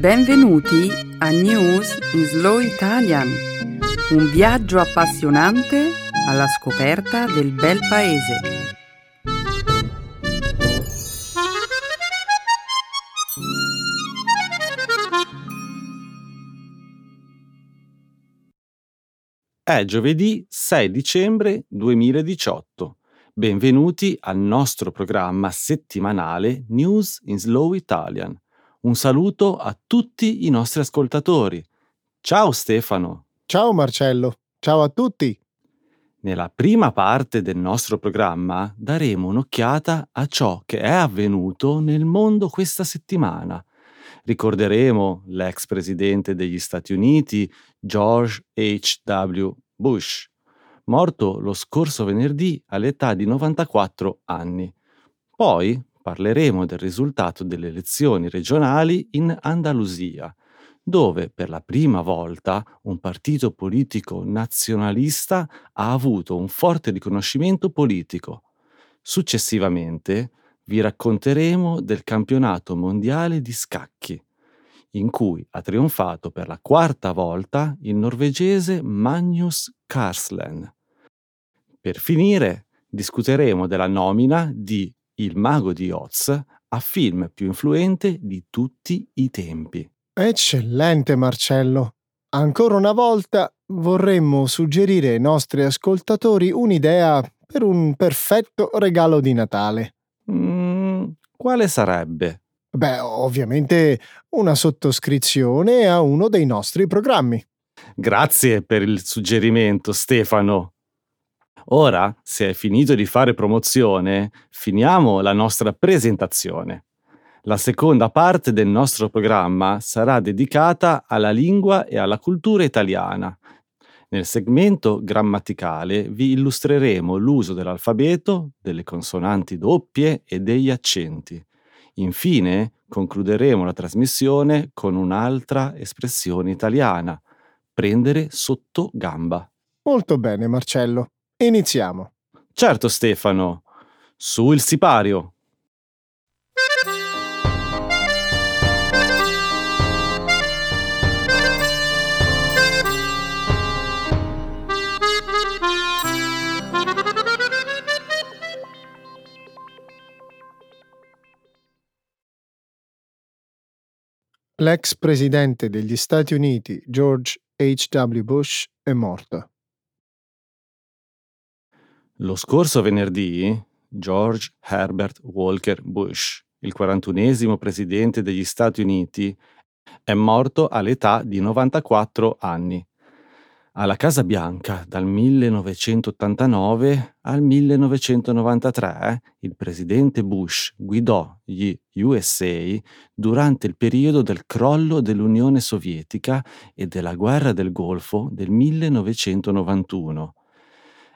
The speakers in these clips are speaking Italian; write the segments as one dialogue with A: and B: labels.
A: Benvenuti a News in Slow Italian, un viaggio appassionante alla scoperta del bel paese.
B: È giovedì 6 dicembre 2018. Benvenuti al nostro programma settimanale News in Slow Italian. Un saluto a tutti i nostri ascoltatori. Ciao Stefano.
C: Ciao Marcello. Ciao a tutti.
B: Nella prima parte del nostro programma daremo un'occhiata a ciò che è avvenuto nel mondo questa settimana. Ricorderemo l'ex presidente degli Stati Uniti, George H. W. Bush, morto lo scorso venerdì all'età di 94 anni. Poi parleremo del risultato delle elezioni regionali in Andalusia, dove per la prima volta un partito politico nazionalista ha avuto un forte riconoscimento politico. Successivamente vi racconteremo del campionato mondiale di scacchi, in cui ha trionfato per la quarta volta il norvegese Magnus Carlsen. Per finire, discuteremo della nomina di Il mago di Oz a film più influente di tutti i tempi.
C: Eccellente Marcello. Ancora una volta vorremmo suggerire ai nostri ascoltatori un'idea per un perfetto regalo di Natale.
B: Mm, quale sarebbe?
C: Beh, ovviamente una sottoscrizione a uno dei nostri programmi.
B: Grazie per il suggerimento, Stefano. Ora, se hai finito di fare promozione, finiamo la nostra presentazione. La seconda parte del nostro programma sarà dedicata alla lingua e alla cultura italiana. Nel segmento grammaticale vi illustreremo l'uso dell'alfabeto, delle consonanti doppie e degli accenti. Infine, concluderemo la trasmissione con un'altra espressione italiana, prendere sotto gamba.
C: Molto bene Marcello. Iniziamo.
B: Certo Stefano, su il sipario.
C: L'ex presidente degli Stati Uniti George H. W. Bush è morto.
B: Lo scorso venerdì, George Herbert Walker Bush, il 41esimo presidente degli Stati Uniti, è morto all'età di 94 anni. Alla Casa Bianca dal 1989 al 1993 il presidente Bush guidò gli USA durante il periodo del crollo dell'Unione Sovietica e della guerra del Golfo del 1991.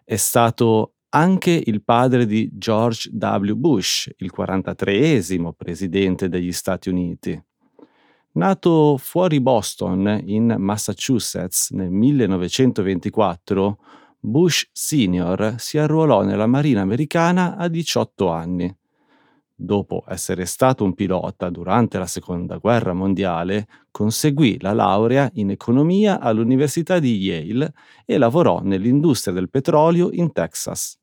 B: È stato anche il padre di George W. Bush, il 43esimo presidente degli Stati Uniti. Nato fuori Boston, in Massachusetts, nel 1924, Bush Sr. si arruolò nella Marina americana a 18 anni. Dopo essere stato un pilota durante la Seconda Guerra Mondiale, conseguì la laurea in economia all'Università di Yale e lavorò nell'industria del petrolio in Texas.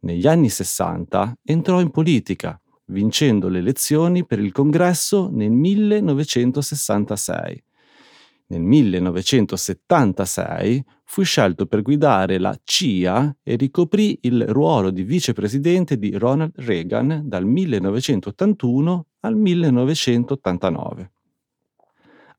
B: Negli anni 60 entrò in politica, vincendo le elezioni per il congresso nel 1966. Nel 1976 fu scelto per guidare la CIA e ricoprì il ruolo di vicepresidente di Ronald Reagan dal 1981 al 1989.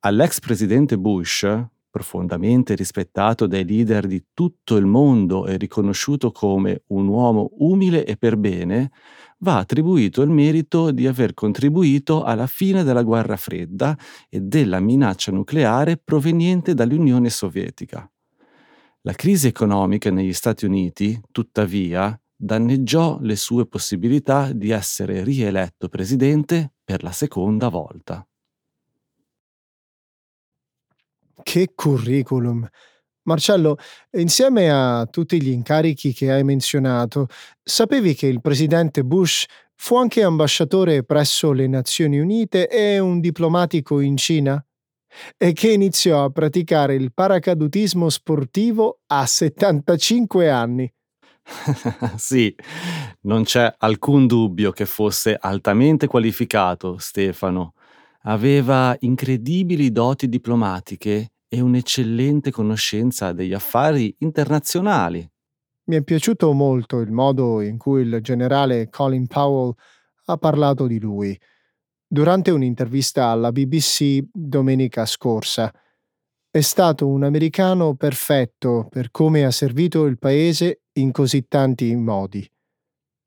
B: All'ex presidente Bush, profondamente rispettato dai leader di tutto il mondo e riconosciuto come un uomo umile e per bene, va attribuito il merito di aver contribuito alla fine della guerra fredda e della minaccia nucleare proveniente dall'Unione Sovietica. La crisi economica negli Stati Uniti, tuttavia, danneggiò le sue possibilità di essere rieletto presidente per la seconda volta.
C: Che curriculum! Marcello, insieme a tutti gli incarichi che hai menzionato, sapevi che il presidente Bush Fu anche ambasciatore presso le Nazioni Unite e un diplomatico in Cina e che iniziò a praticare il paracadutismo sportivo a 75 anni.
B: sì, non c'è alcun dubbio che fosse altamente qualificato, Stefano. Aveva incredibili doti diplomatiche e un'eccellente conoscenza degli affari internazionali.
C: Mi è piaciuto molto il modo in cui il generale Colin Powell ha parlato di lui durante un'intervista alla BBC domenica scorsa. È stato un americano perfetto per come ha servito il paese in così tanti modi.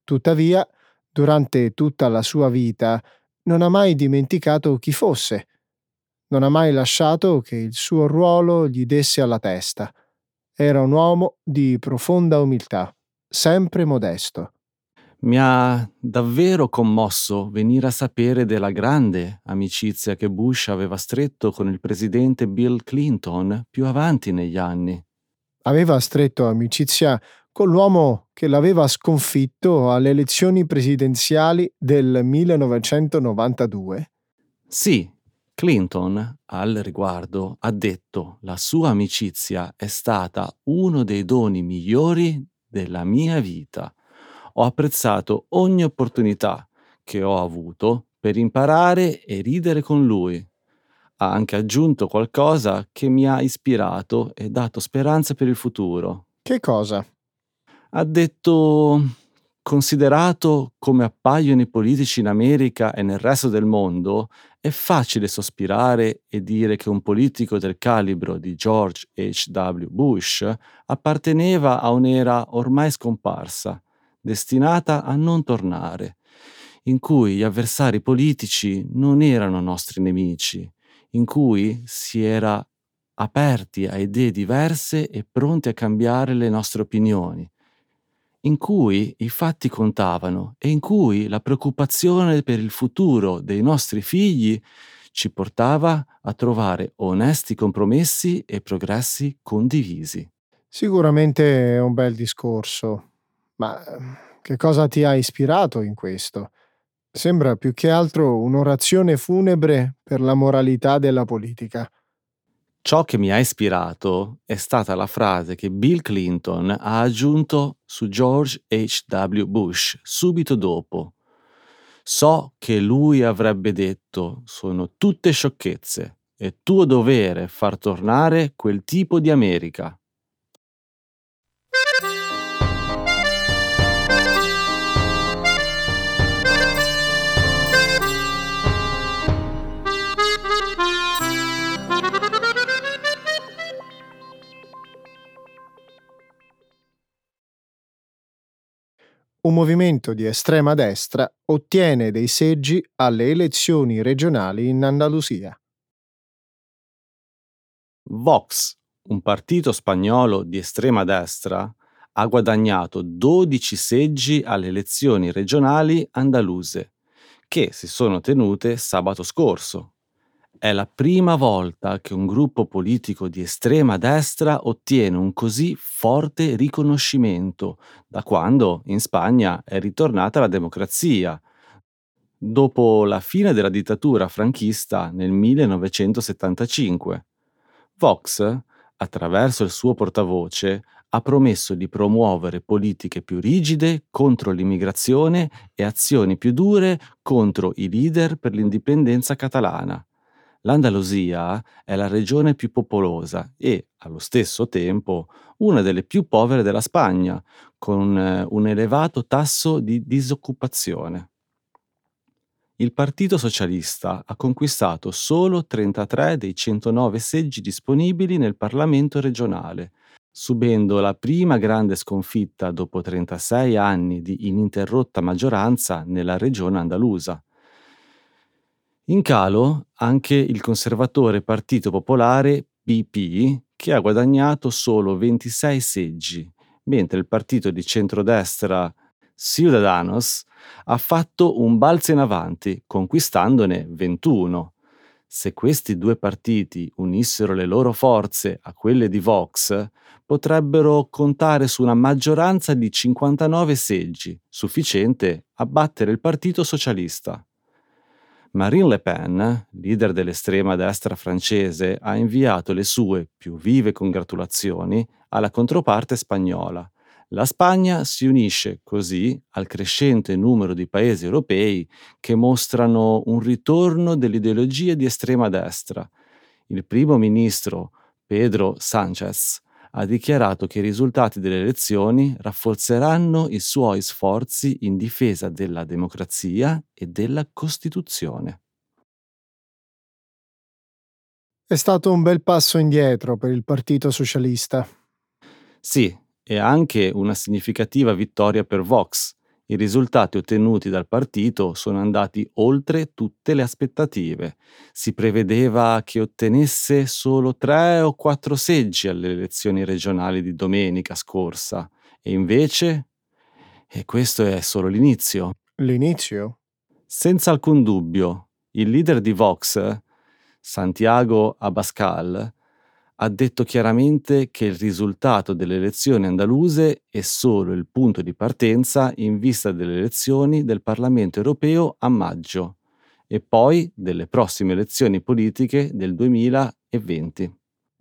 C: Tuttavia, durante tutta la sua vita, non ha mai dimenticato chi fosse. Non ha mai lasciato che il suo ruolo gli desse alla testa. Era un uomo di profonda umiltà, sempre modesto.
B: Mi ha davvero commosso venire a sapere della grande amicizia che Bush aveva stretto con il presidente Bill Clinton più avanti negli anni.
C: Aveva stretto amicizia con l'uomo che l'aveva sconfitto alle elezioni presidenziali del 1992?
B: Sì, Clinton, al riguardo, ha detto la sua amicizia è stata uno dei doni migliori della mia vita ho apprezzato ogni opportunità che ho avuto per imparare e ridere con lui. Ha anche aggiunto qualcosa che mi ha ispirato e dato speranza per il futuro.
C: Che cosa?
B: Ha detto, considerato come appaiono i politici in America e nel resto del mondo, è facile sospirare e dire che un politico del calibro di George H. W. Bush apparteneva a un'era ormai scomparsa destinata a non tornare, in cui gli avversari politici non erano nostri nemici, in cui si era aperti a idee diverse e pronti a cambiare le nostre opinioni, in cui i fatti contavano e in cui la preoccupazione per il futuro dei nostri figli ci portava a trovare onesti compromessi e progressi condivisi.
C: Sicuramente è un bel discorso, ma ehm, che cosa ti ha ispirato in questo? Sembra più che altro un'orazione funebre per la moralità della politica.
B: Ciò che mi ha ispirato è stata la frase che Bill Clinton ha aggiunto su George H. W. Bush subito dopo. So che lui avrebbe detto sono tutte sciocchezze, è tuo dovere far tornare quel tipo di America.
C: Un movimento di estrema destra ottiene dei seggi alle elezioni regionali in Andalusia.
B: Vox, un partito spagnolo di estrema destra, ha guadagnato 12 seggi alle elezioni regionali andaluse, che si sono tenute sabato scorso, è la prima volta che un gruppo politico di estrema destra ottiene un così forte riconoscimento da quando in Spagna è ritornata la democrazia, dopo la fine della dittatura franchista nel 1975. Vox, attraverso il suo portavoce, ha promesso di promuovere politiche più rigide contro l'immigrazione e azioni più dure contro i leader per l'indipendenza catalana. L'Andalusia è la regione più popolosa e, allo stesso tempo, una delle più povere della Spagna, con eh, un elevato tasso di disoccupazione. Il Partito Socialista ha conquistato solo 33 dei 109 seggi disponibili nel Parlamento regionale, subendo la prima grande sconfitta dopo 36 anni di ininterrotta maggioranza nella regione andalusa. In calo anche il conservatore Partito Popolare PP, che ha guadagnato solo 26 seggi, mentre il partito di centrodestra Ciudadanos ha fatto un balzo in avanti, conquistandone 21. Se questi due partiti unissero le loro forze a quelle di Vox, potrebbero contare su una maggioranza di 59 seggi, sufficiente a battere il Partito Socialista. Marine Le Pen, leader dell'estrema destra francese, ha inviato le sue più vive congratulazioni alla controparte spagnola. La Spagna si unisce così al crescente numero di paesi europei che mostrano un ritorno dell'ideologia di estrema destra. Il primo ministro Pedro Sánchez ha dichiarato che i risultati delle elezioni rafforzeranno i suoi sforzi in difesa della democrazia e della Costituzione.
C: È stato un bel passo indietro per il Partito Socialista.
B: Sì, e anche una significativa vittoria per Vox. I risultati ottenuti dal partito sono andati oltre tutte le aspettative. Si prevedeva che ottenesse solo tre o quattro seggi alle elezioni regionali di domenica scorsa e invece... E questo è solo l'inizio.
C: L'inizio?
B: Senza alcun dubbio, il leader di Vox, Santiago Abascal, ha detto chiaramente che il risultato delle elezioni andaluse è solo il punto di partenza in vista delle elezioni del Parlamento europeo a maggio e poi delle prossime elezioni politiche del 2020.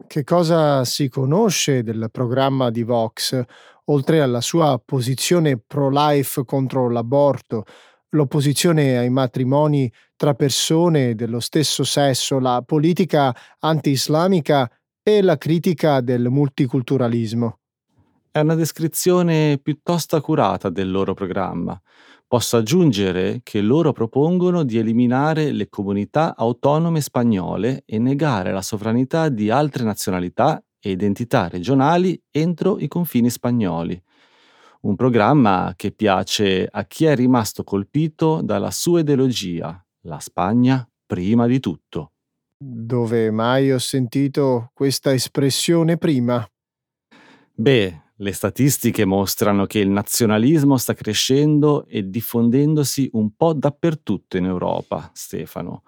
C: Che cosa si conosce del programma di Vox, oltre alla sua posizione pro-life contro l'aborto, l'opposizione ai matrimoni tra persone dello stesso sesso, la politica anti-islamica e la critica del multiculturalismo.
B: È una descrizione piuttosto accurata del loro programma. Posso aggiungere che loro propongono di eliminare le comunità autonome spagnole e negare la sovranità di altre nazionalità e identità regionali entro i confini spagnoli. Un programma che piace a chi è rimasto colpito dalla sua ideologia, la Spagna prima di tutto.
C: Dove mai ho sentito questa espressione prima?
B: Beh, le statistiche mostrano che il nazionalismo sta crescendo e diffondendosi un po' dappertutto in Europa, Stefano.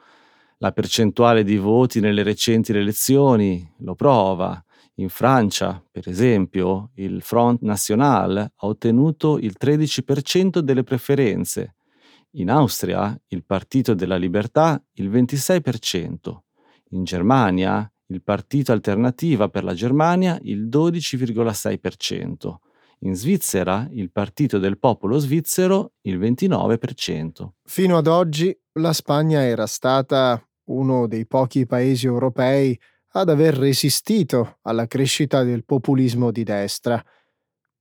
B: La percentuale di voti nelle recenti elezioni lo prova. In Francia, per esempio, il Front National ha ottenuto il 13% delle preferenze. In Austria, il Partito della Libertà il 26%. In Germania il Partito Alternativa per la Germania il 12,6%. In Svizzera il Partito del Popolo Svizzero il 29%.
C: Fino ad oggi la Spagna era stata uno dei pochi paesi europei ad aver resistito alla crescita del populismo di destra.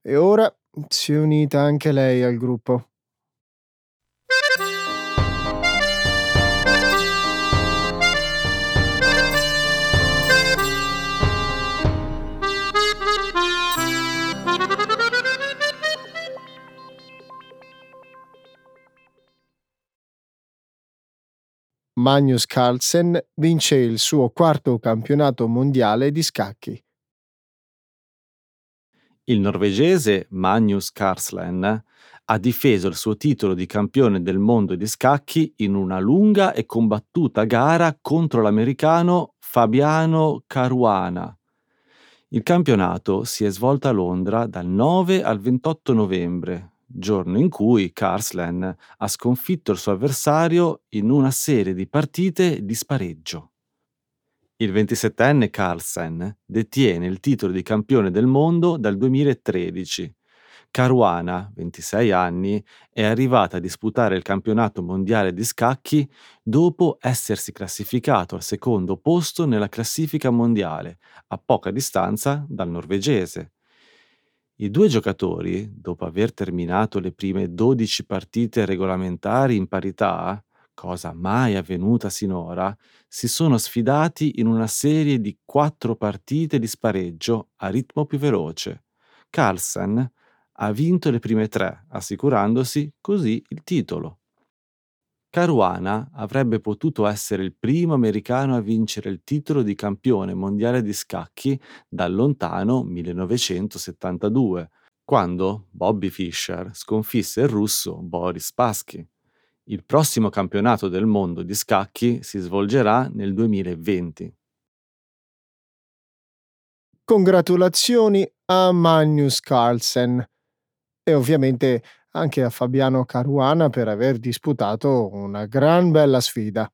C: E ora si è unita anche lei al gruppo. Magnus Carlsen vince il suo quarto campionato mondiale di scacchi.
B: Il norvegese Magnus Carlsen ha difeso il suo titolo di campione del mondo di scacchi in una lunga e combattuta gara contro l'americano Fabiano Caruana. Il campionato si è svolto a Londra dal 9 al 28 novembre, giorno in cui Karslen ha sconfitto il suo avversario in una serie di partite di spareggio. Il 27enne Carlsen detiene il titolo di campione del mondo dal 2013. Caruana, 26 anni, è arrivata a disputare il campionato mondiale di scacchi dopo essersi classificato al secondo posto nella classifica mondiale, a poca distanza dal norvegese. I due giocatori, dopo aver terminato le prime 12 partite regolamentari in parità, cosa mai avvenuta sinora, si sono sfidati in una serie di quattro partite di spareggio a ritmo più veloce. Carlsen ha vinto le prime tre, assicurandosi così il titolo. Caruana avrebbe potuto essere il primo americano a vincere il titolo di campione mondiale di scacchi dal lontano 1972, quando Bobby Fischer sconfisse il russo Boris Spassky. Il prossimo campionato del mondo di scacchi si svolgerà nel 2020.
C: Congratulazioni a Magnus Carlsen e ovviamente anche a Fabiano Caruana per aver disputato una gran bella sfida.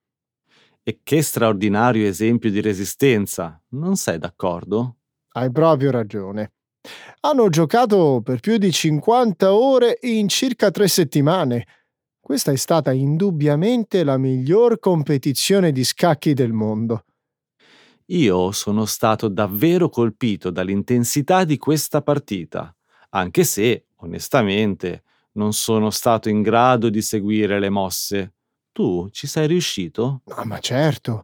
B: E che straordinario esempio di resistenza, non sei d'accordo?
C: Hai proprio ragione. Hanno giocato per più di 50 ore in circa tre settimane. Questa è stata indubbiamente la miglior competizione di scacchi del mondo.
B: Io sono stato davvero colpito dall'intensità di questa partita, anche se, onestamente, non sono stato in grado di seguire le mosse. Tu ci sei riuscito?
C: No, ma certo.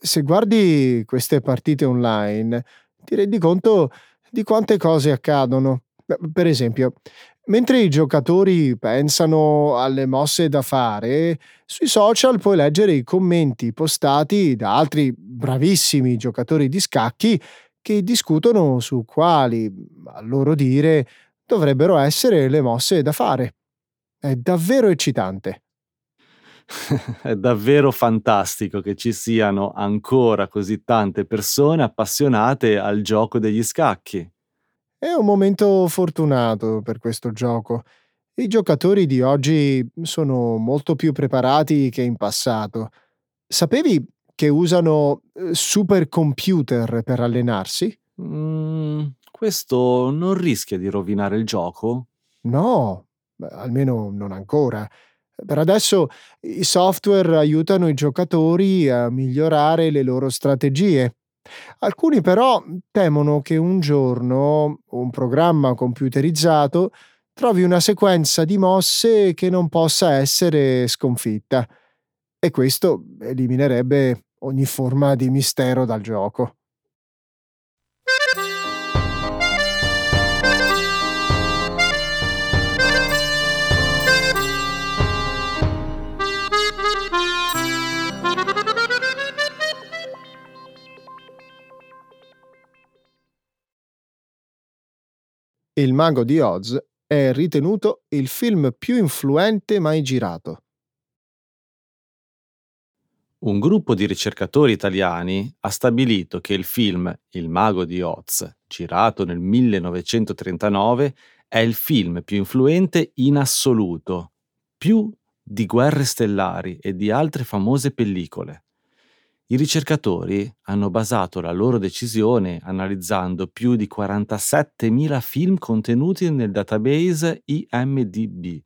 C: Se guardi queste partite online, ti rendi conto di quante cose accadono. Per esempio, mentre i giocatori pensano alle mosse da fare, sui social puoi leggere i commenti postati da altri bravissimi giocatori di scacchi che discutono su quali, a loro dire, dovrebbero essere le mosse da fare. È davvero eccitante.
B: È davvero fantastico che ci siano ancora così tante persone appassionate al gioco degli scacchi.
C: È un momento fortunato per questo gioco. I giocatori di oggi sono molto più preparati che in passato. Sapevi che usano eh, supercomputer per allenarsi?
B: Mm, questo non rischia di rovinare il gioco?
C: No, almeno non ancora. Per adesso i software aiutano i giocatori a migliorare le loro strategie. Alcuni però temono che un giorno un programma computerizzato trovi una sequenza di mosse che non possa essere sconfitta e questo eliminerebbe ogni forma di mistero dal gioco. Il Mago di Oz è ritenuto il film più influente mai girato.
B: Un gruppo di ricercatori italiani ha stabilito che il film Il Mago di Oz, girato nel 1939, è il film più influente in assoluto, più di Guerre Stellari e di altre famose pellicole. I ricercatori hanno basato la loro decisione analizzando più di 47.000 film contenuti nel database IMDb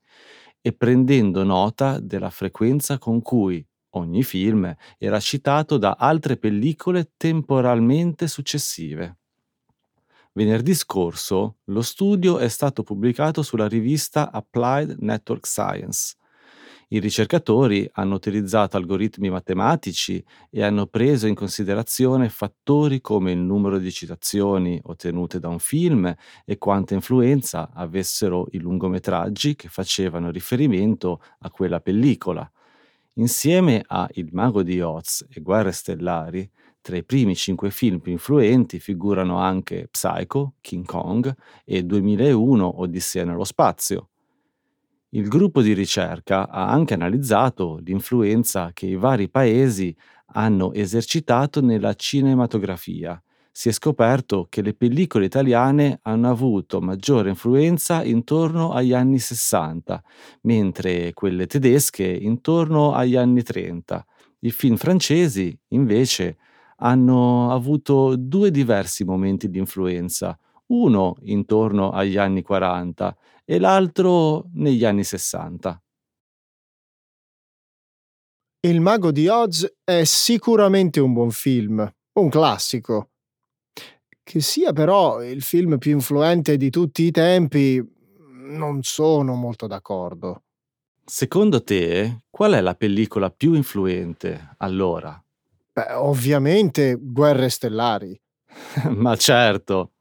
B: e prendendo nota della frequenza con cui ogni film era citato da altre pellicole temporalmente successive. Venerdì scorso lo studio è stato pubblicato sulla rivista Applied Network Science i ricercatori hanno utilizzato algoritmi matematici e hanno preso in considerazione fattori come il numero di citazioni ottenute da un film e quanta influenza avessero i lungometraggi che facevano riferimento a quella pellicola. Insieme a Il mago di Oz e Guerre stellari, tra i primi cinque film più influenti figurano anche Psycho, King Kong e 2001 Odissea nello spazio. Il gruppo di ricerca ha anche analizzato l'influenza che i vari paesi hanno esercitato nella cinematografia. Si è scoperto che le pellicole italiane hanno avuto maggiore influenza intorno agli anni 60, mentre quelle tedesche intorno agli anni 30. I film francesi, invece, hanno avuto due diversi momenti di influenza, uno intorno agli anni 40 e l'altro negli anni 60.
C: Il mago di Oz è sicuramente un buon film, un classico. Che sia però il film più influente di tutti i tempi, non sono molto d'accordo.
B: Secondo te, qual è la pellicola più influente allora?
C: Beh, ovviamente Guerre Stellari.
B: Ma certo.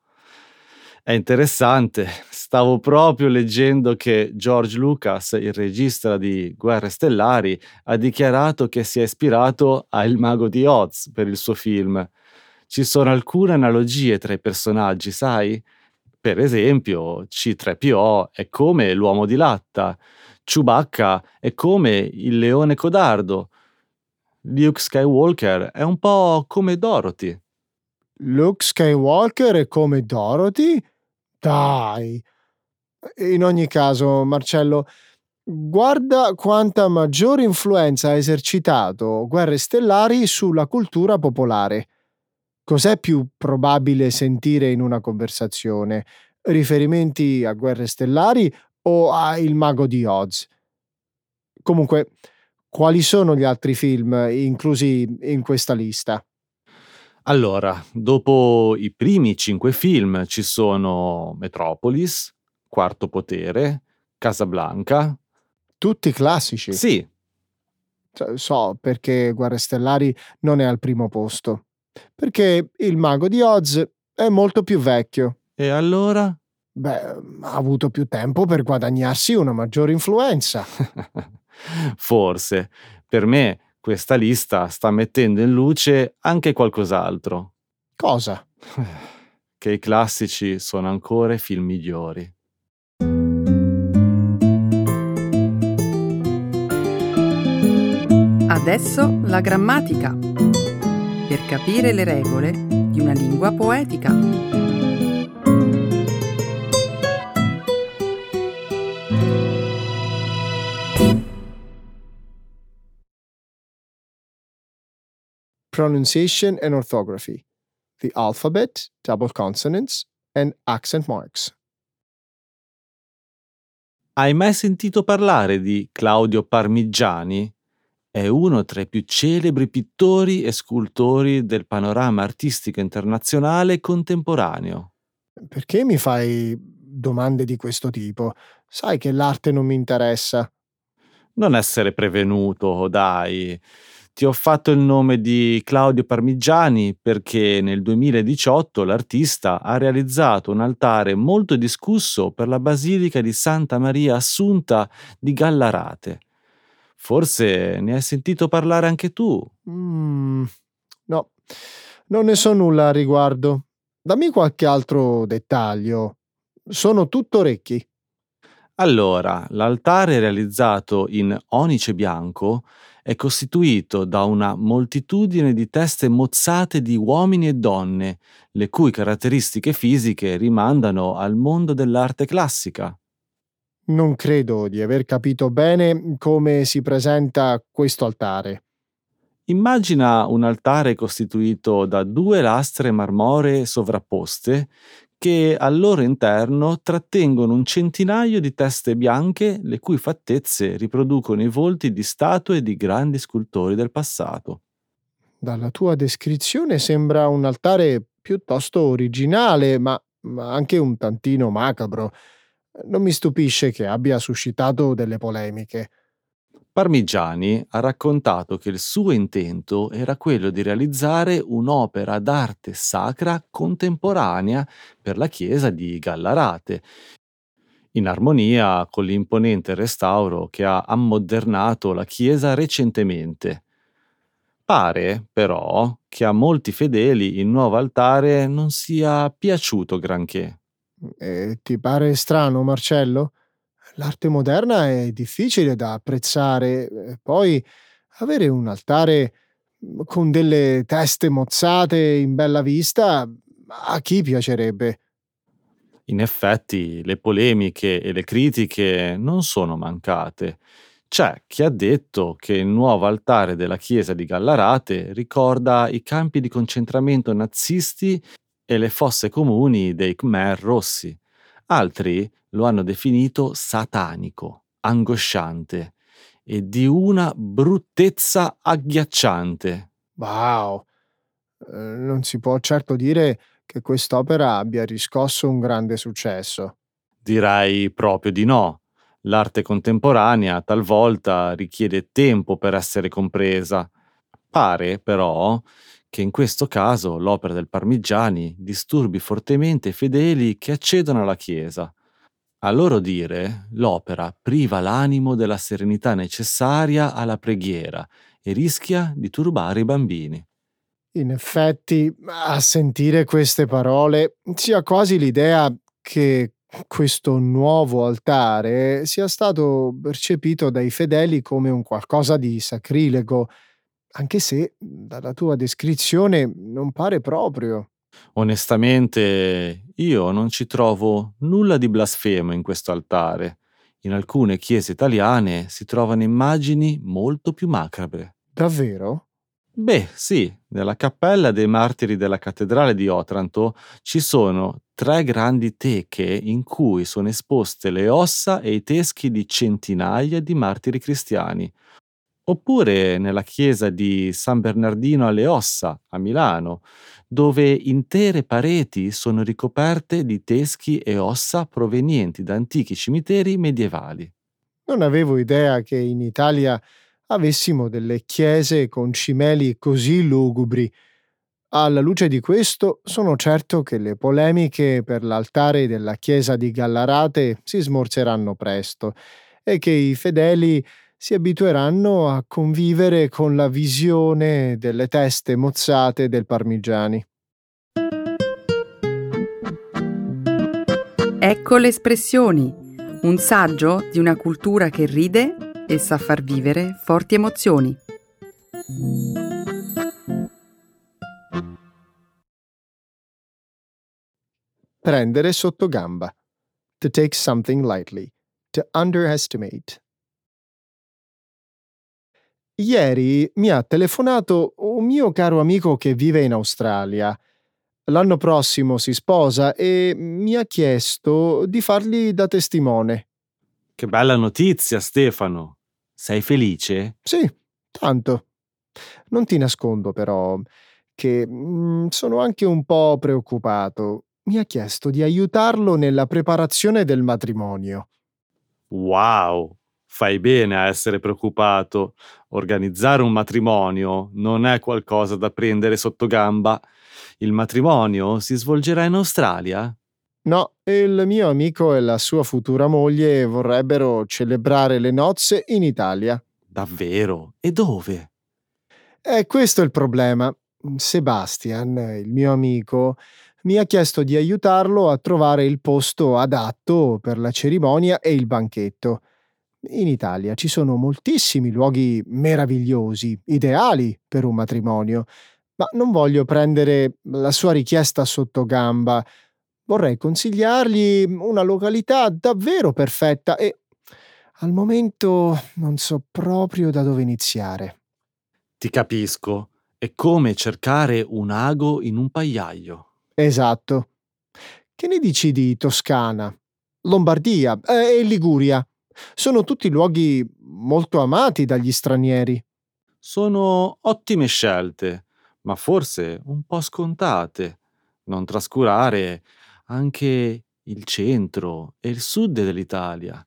B: È interessante, stavo proprio leggendo che George Lucas, il regista di Guerre Stellari, ha dichiarato che si è ispirato a Il Mago di Oz per il suo film. Ci sono alcune analogie tra i personaggi, sai? Per esempio, C3PO è come l'uomo di latta, Chewbacca è come il leone codardo. Luke Skywalker è un po' come Dorothy.
C: Luke Skywalker è come Dorothy? Dai! In ogni caso, Marcello, guarda quanta maggiore influenza ha esercitato Guerre Stellari sulla cultura popolare. Cos'è più probabile sentire in una conversazione? Riferimenti a Guerre Stellari o a Il Mago di Oz? Comunque, quali sono gli altri film inclusi in questa lista?
B: Allora, dopo i primi cinque film ci sono Metropolis, Quarto Potere, Casablanca.
C: Tutti classici.
B: Sì.
C: Cioè, so perché Guerre Stellari non è al primo posto. Perché il mago di Oz è molto più vecchio.
B: E allora?
C: Beh, ha avuto più tempo per guadagnarsi una maggiore influenza.
B: Forse. Per me questa lista sta mettendo in luce anche qualcos'altro.
C: Cosa?
B: Che i classici sono ancora i film migliori.
A: Adesso la grammatica. Per capire le regole di una lingua poetica.
C: Pronunciation and orthography. The alphabet, double consonants, and accent marks.
B: Hai mai sentito parlare di Claudio Parmigiani? È uno tra i più celebri pittori e scultori del panorama artistico internazionale contemporaneo.
C: Perché mi fai domande di questo tipo? Sai che l'arte non mi interessa.
B: Non essere prevenuto, dai. Ti ho fatto il nome di Claudio Parmigiani perché nel 2018 l'artista ha realizzato un altare molto discusso per la Basilica di Santa Maria Assunta di Gallarate. Forse ne hai sentito parlare anche tu.
C: Mm, no, non ne so nulla a riguardo. Dammi qualche altro dettaglio. Sono tutto orecchi.
B: Allora, l'altare realizzato in onice bianco è costituito da una moltitudine di teste mozzate di uomini e donne, le cui caratteristiche fisiche rimandano al mondo dell'arte classica.
C: Non credo di aver capito bene come si presenta questo altare.
B: Immagina un altare costituito da due lastre marmoree sovrapposte che al loro interno trattengono un centinaio di teste bianche le cui fattezze riproducono i volti di statue di grandi scultori del passato.
C: Dalla tua descrizione sembra un altare piuttosto originale, ma, ma anche un tantino macabro. Non mi stupisce che abbia suscitato delle polemiche.
B: Parmigiani ha raccontato che il suo intento era quello di realizzare un'opera d'arte sacra contemporanea per la chiesa di Gallarate, in armonia con l'imponente restauro che ha ammodernato la chiesa recentemente. Pare, però, che a molti fedeli il nuovo altare non sia piaciuto granché.
C: E ti pare strano, Marcello? L'arte moderna è difficile da apprezzare, poi avere un altare mhmm, con delle teste mozzate in bella vista a chi piacerebbe?
B: In effetti, le polemiche e le critiche non sono mancate. C'è chi ha detto che il nuovo altare della chiesa di Gallarate ricorda i campi di concentramento nazisti e le fosse comuni dei Khmer rossi. Altri lo hanno definito satanico, angosciante e di una bruttezza agghiacciante.
C: Wow! Eh, non si può certo dire che quest'opera abbia riscosso un grande successo.
B: Direi proprio di no. L'arte contemporanea talvolta richiede tempo per essere compresa. Pare, però, che in questo caso l'opera del Parmigiani disturbi fortemente i fedeli che accedono alla Chiesa. A loro dire, l'opera priva l'animo della serenità necessaria alla preghiera e rischia di turbare i bambini.
C: In effetti, a sentire queste parole, si ha quasi l'idea che questo nuovo altare sia stato percepito dai fedeli come un qualcosa di sacrilego, anche se dalla tua descrizione non pare proprio.
B: Onestamente, io non ci trovo nulla di blasfemo in questo altare. In alcune chiese italiane si trovano immagini molto più macabre.
C: Davvero?
B: Beh, sì, nella cappella dei martiri della cattedrale di Otranto ci sono tre grandi teche in cui sono esposte le ossa e i teschi di centinaia di martiri cristiani. Oppure nella chiesa di San Bernardino alle Ossa, a Milano, dove intere pareti sono ricoperte di teschi e ossa provenienti da antichi cimiteri medievali.
C: Non avevo idea che in Italia avessimo delle chiese con cimeli così lugubri. Alla luce di questo, sono certo che le polemiche per l'altare della chiesa di Gallarate si smorzeranno presto e che i fedeli si abitueranno a convivere con la visione delle teste mozzate del Parmigiani.
A: Ecco le espressioni, un saggio di una cultura che ride e sa far vivere forti emozioni.
C: Prendere sotto gamba. To take something lightly. To underestimate. Ieri mi ha telefonato un mio caro amico che vive in Australia. L'anno prossimo si sposa e mi ha chiesto di fargli da testimone.
B: Che bella notizia, Stefano! Sei felice?
C: Sì, tanto. Non ti nascondo però che mm, sono anche un po' preoccupato. Mi ha chiesto di aiutarlo nella preparazione del matrimonio.
B: Wow! Fai bene a essere preoccupato. Organizzare un matrimonio non è qualcosa da prendere sotto gamba. Il matrimonio si svolgerà in Australia?
C: No, il mio amico e la sua futura moglie vorrebbero celebrare le nozze in Italia.
B: Davvero? E dove?
C: E questo è il problema. Sebastian, il mio amico, mi ha chiesto di aiutarlo a trovare il posto adatto per la cerimonia e il banchetto. In Italia ci sono moltissimi luoghi meravigliosi, ideali per un matrimonio, ma non voglio prendere la sua richiesta sotto gamba vorrei consigliargli una località davvero perfetta e al momento non so proprio da dove iniziare.
B: Ti capisco. È come cercare un ago in un pagliaio.
C: Esatto. Che ne dici di Toscana, Lombardia eh, e Liguria? Sono tutti luoghi molto amati dagli stranieri.
B: Sono ottime scelte, ma forse un po' scontate. Non trascurare anche il centro e il sud dell'Italia.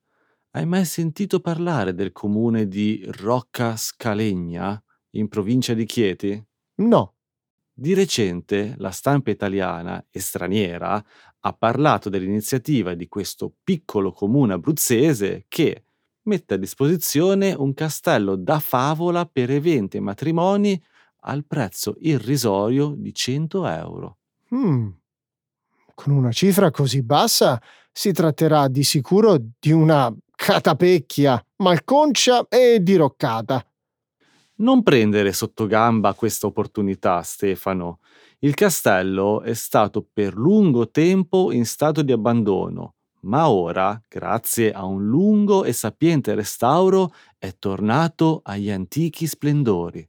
B: Hai mai sentito parlare del comune di Rocca Scalegna, in provincia di Chieti?
C: No.
B: Di recente la stampa italiana e straniera ha parlato dell'iniziativa di questo piccolo comune abruzzese che mette a disposizione un castello da favola per eventi e matrimoni al prezzo irrisorio di 100 euro.
C: Mm, con una cifra così bassa si tratterà di sicuro di una catapecchia, malconcia e diroccata.
B: Non prendere sotto gamba questa opportunità, Stefano. Il castello è stato per lungo tempo in stato di abbandono, ma ora, grazie a un lungo e sapiente restauro, è tornato agli antichi splendori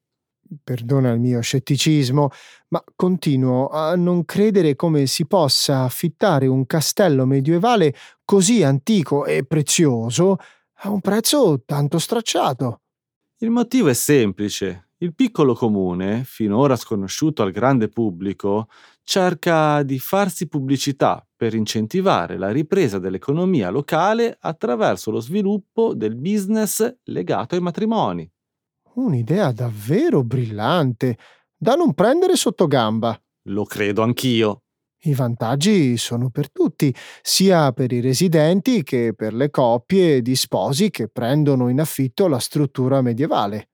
C: perdona il mio scetticismo, ma continuo a non credere come si possa affittare un castello medievale così antico e prezioso a un prezzo tanto stracciato.
B: Il motivo è semplice. Il piccolo comune, finora sconosciuto al grande pubblico, cerca di farsi pubblicità per incentivare la ripresa dell'economia locale attraverso lo sviluppo del business legato ai matrimoni.
C: Un'idea davvero brillante, da non prendere sotto gamba.
B: Lo credo anch'io.
C: I vantaggi sono per tutti, sia per i residenti che per le coppie di sposi che prendono in affitto la struttura medievale.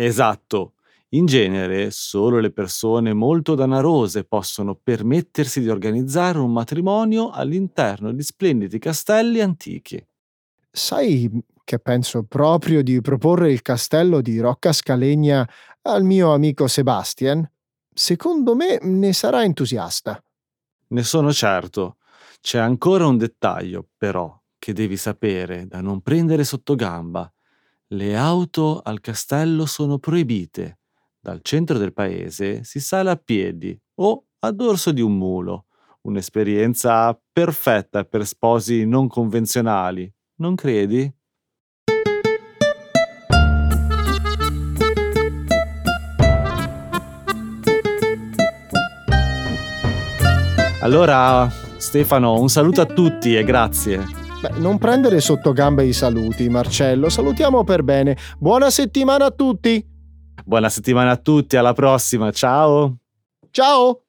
B: Esatto. In genere, solo le persone molto danarose possono permettersi di organizzare un matrimonio all'interno di splendidi castelli antichi.
C: Sai che penso proprio di proporre il castello di Rocca Scalegna al mio amico Sebastian? Secondo me ne sarà entusiasta.
B: Ne sono certo. C'è ancora un dettaglio, però, che devi sapere da non prendere sotto gamba. Le auto al castello sono proibite dal centro del paese si sale a piedi o a dorso di un mulo. Un'esperienza perfetta per sposi non convenzionali, non credi? Allora, Stefano, un saluto a tutti e grazie.
C: Beh, non prendere sotto gambe i saluti, Marcello. Salutiamo per bene. Buona settimana a tutti!
B: Buona settimana a tutti, alla prossima, ciao!
C: Ciao!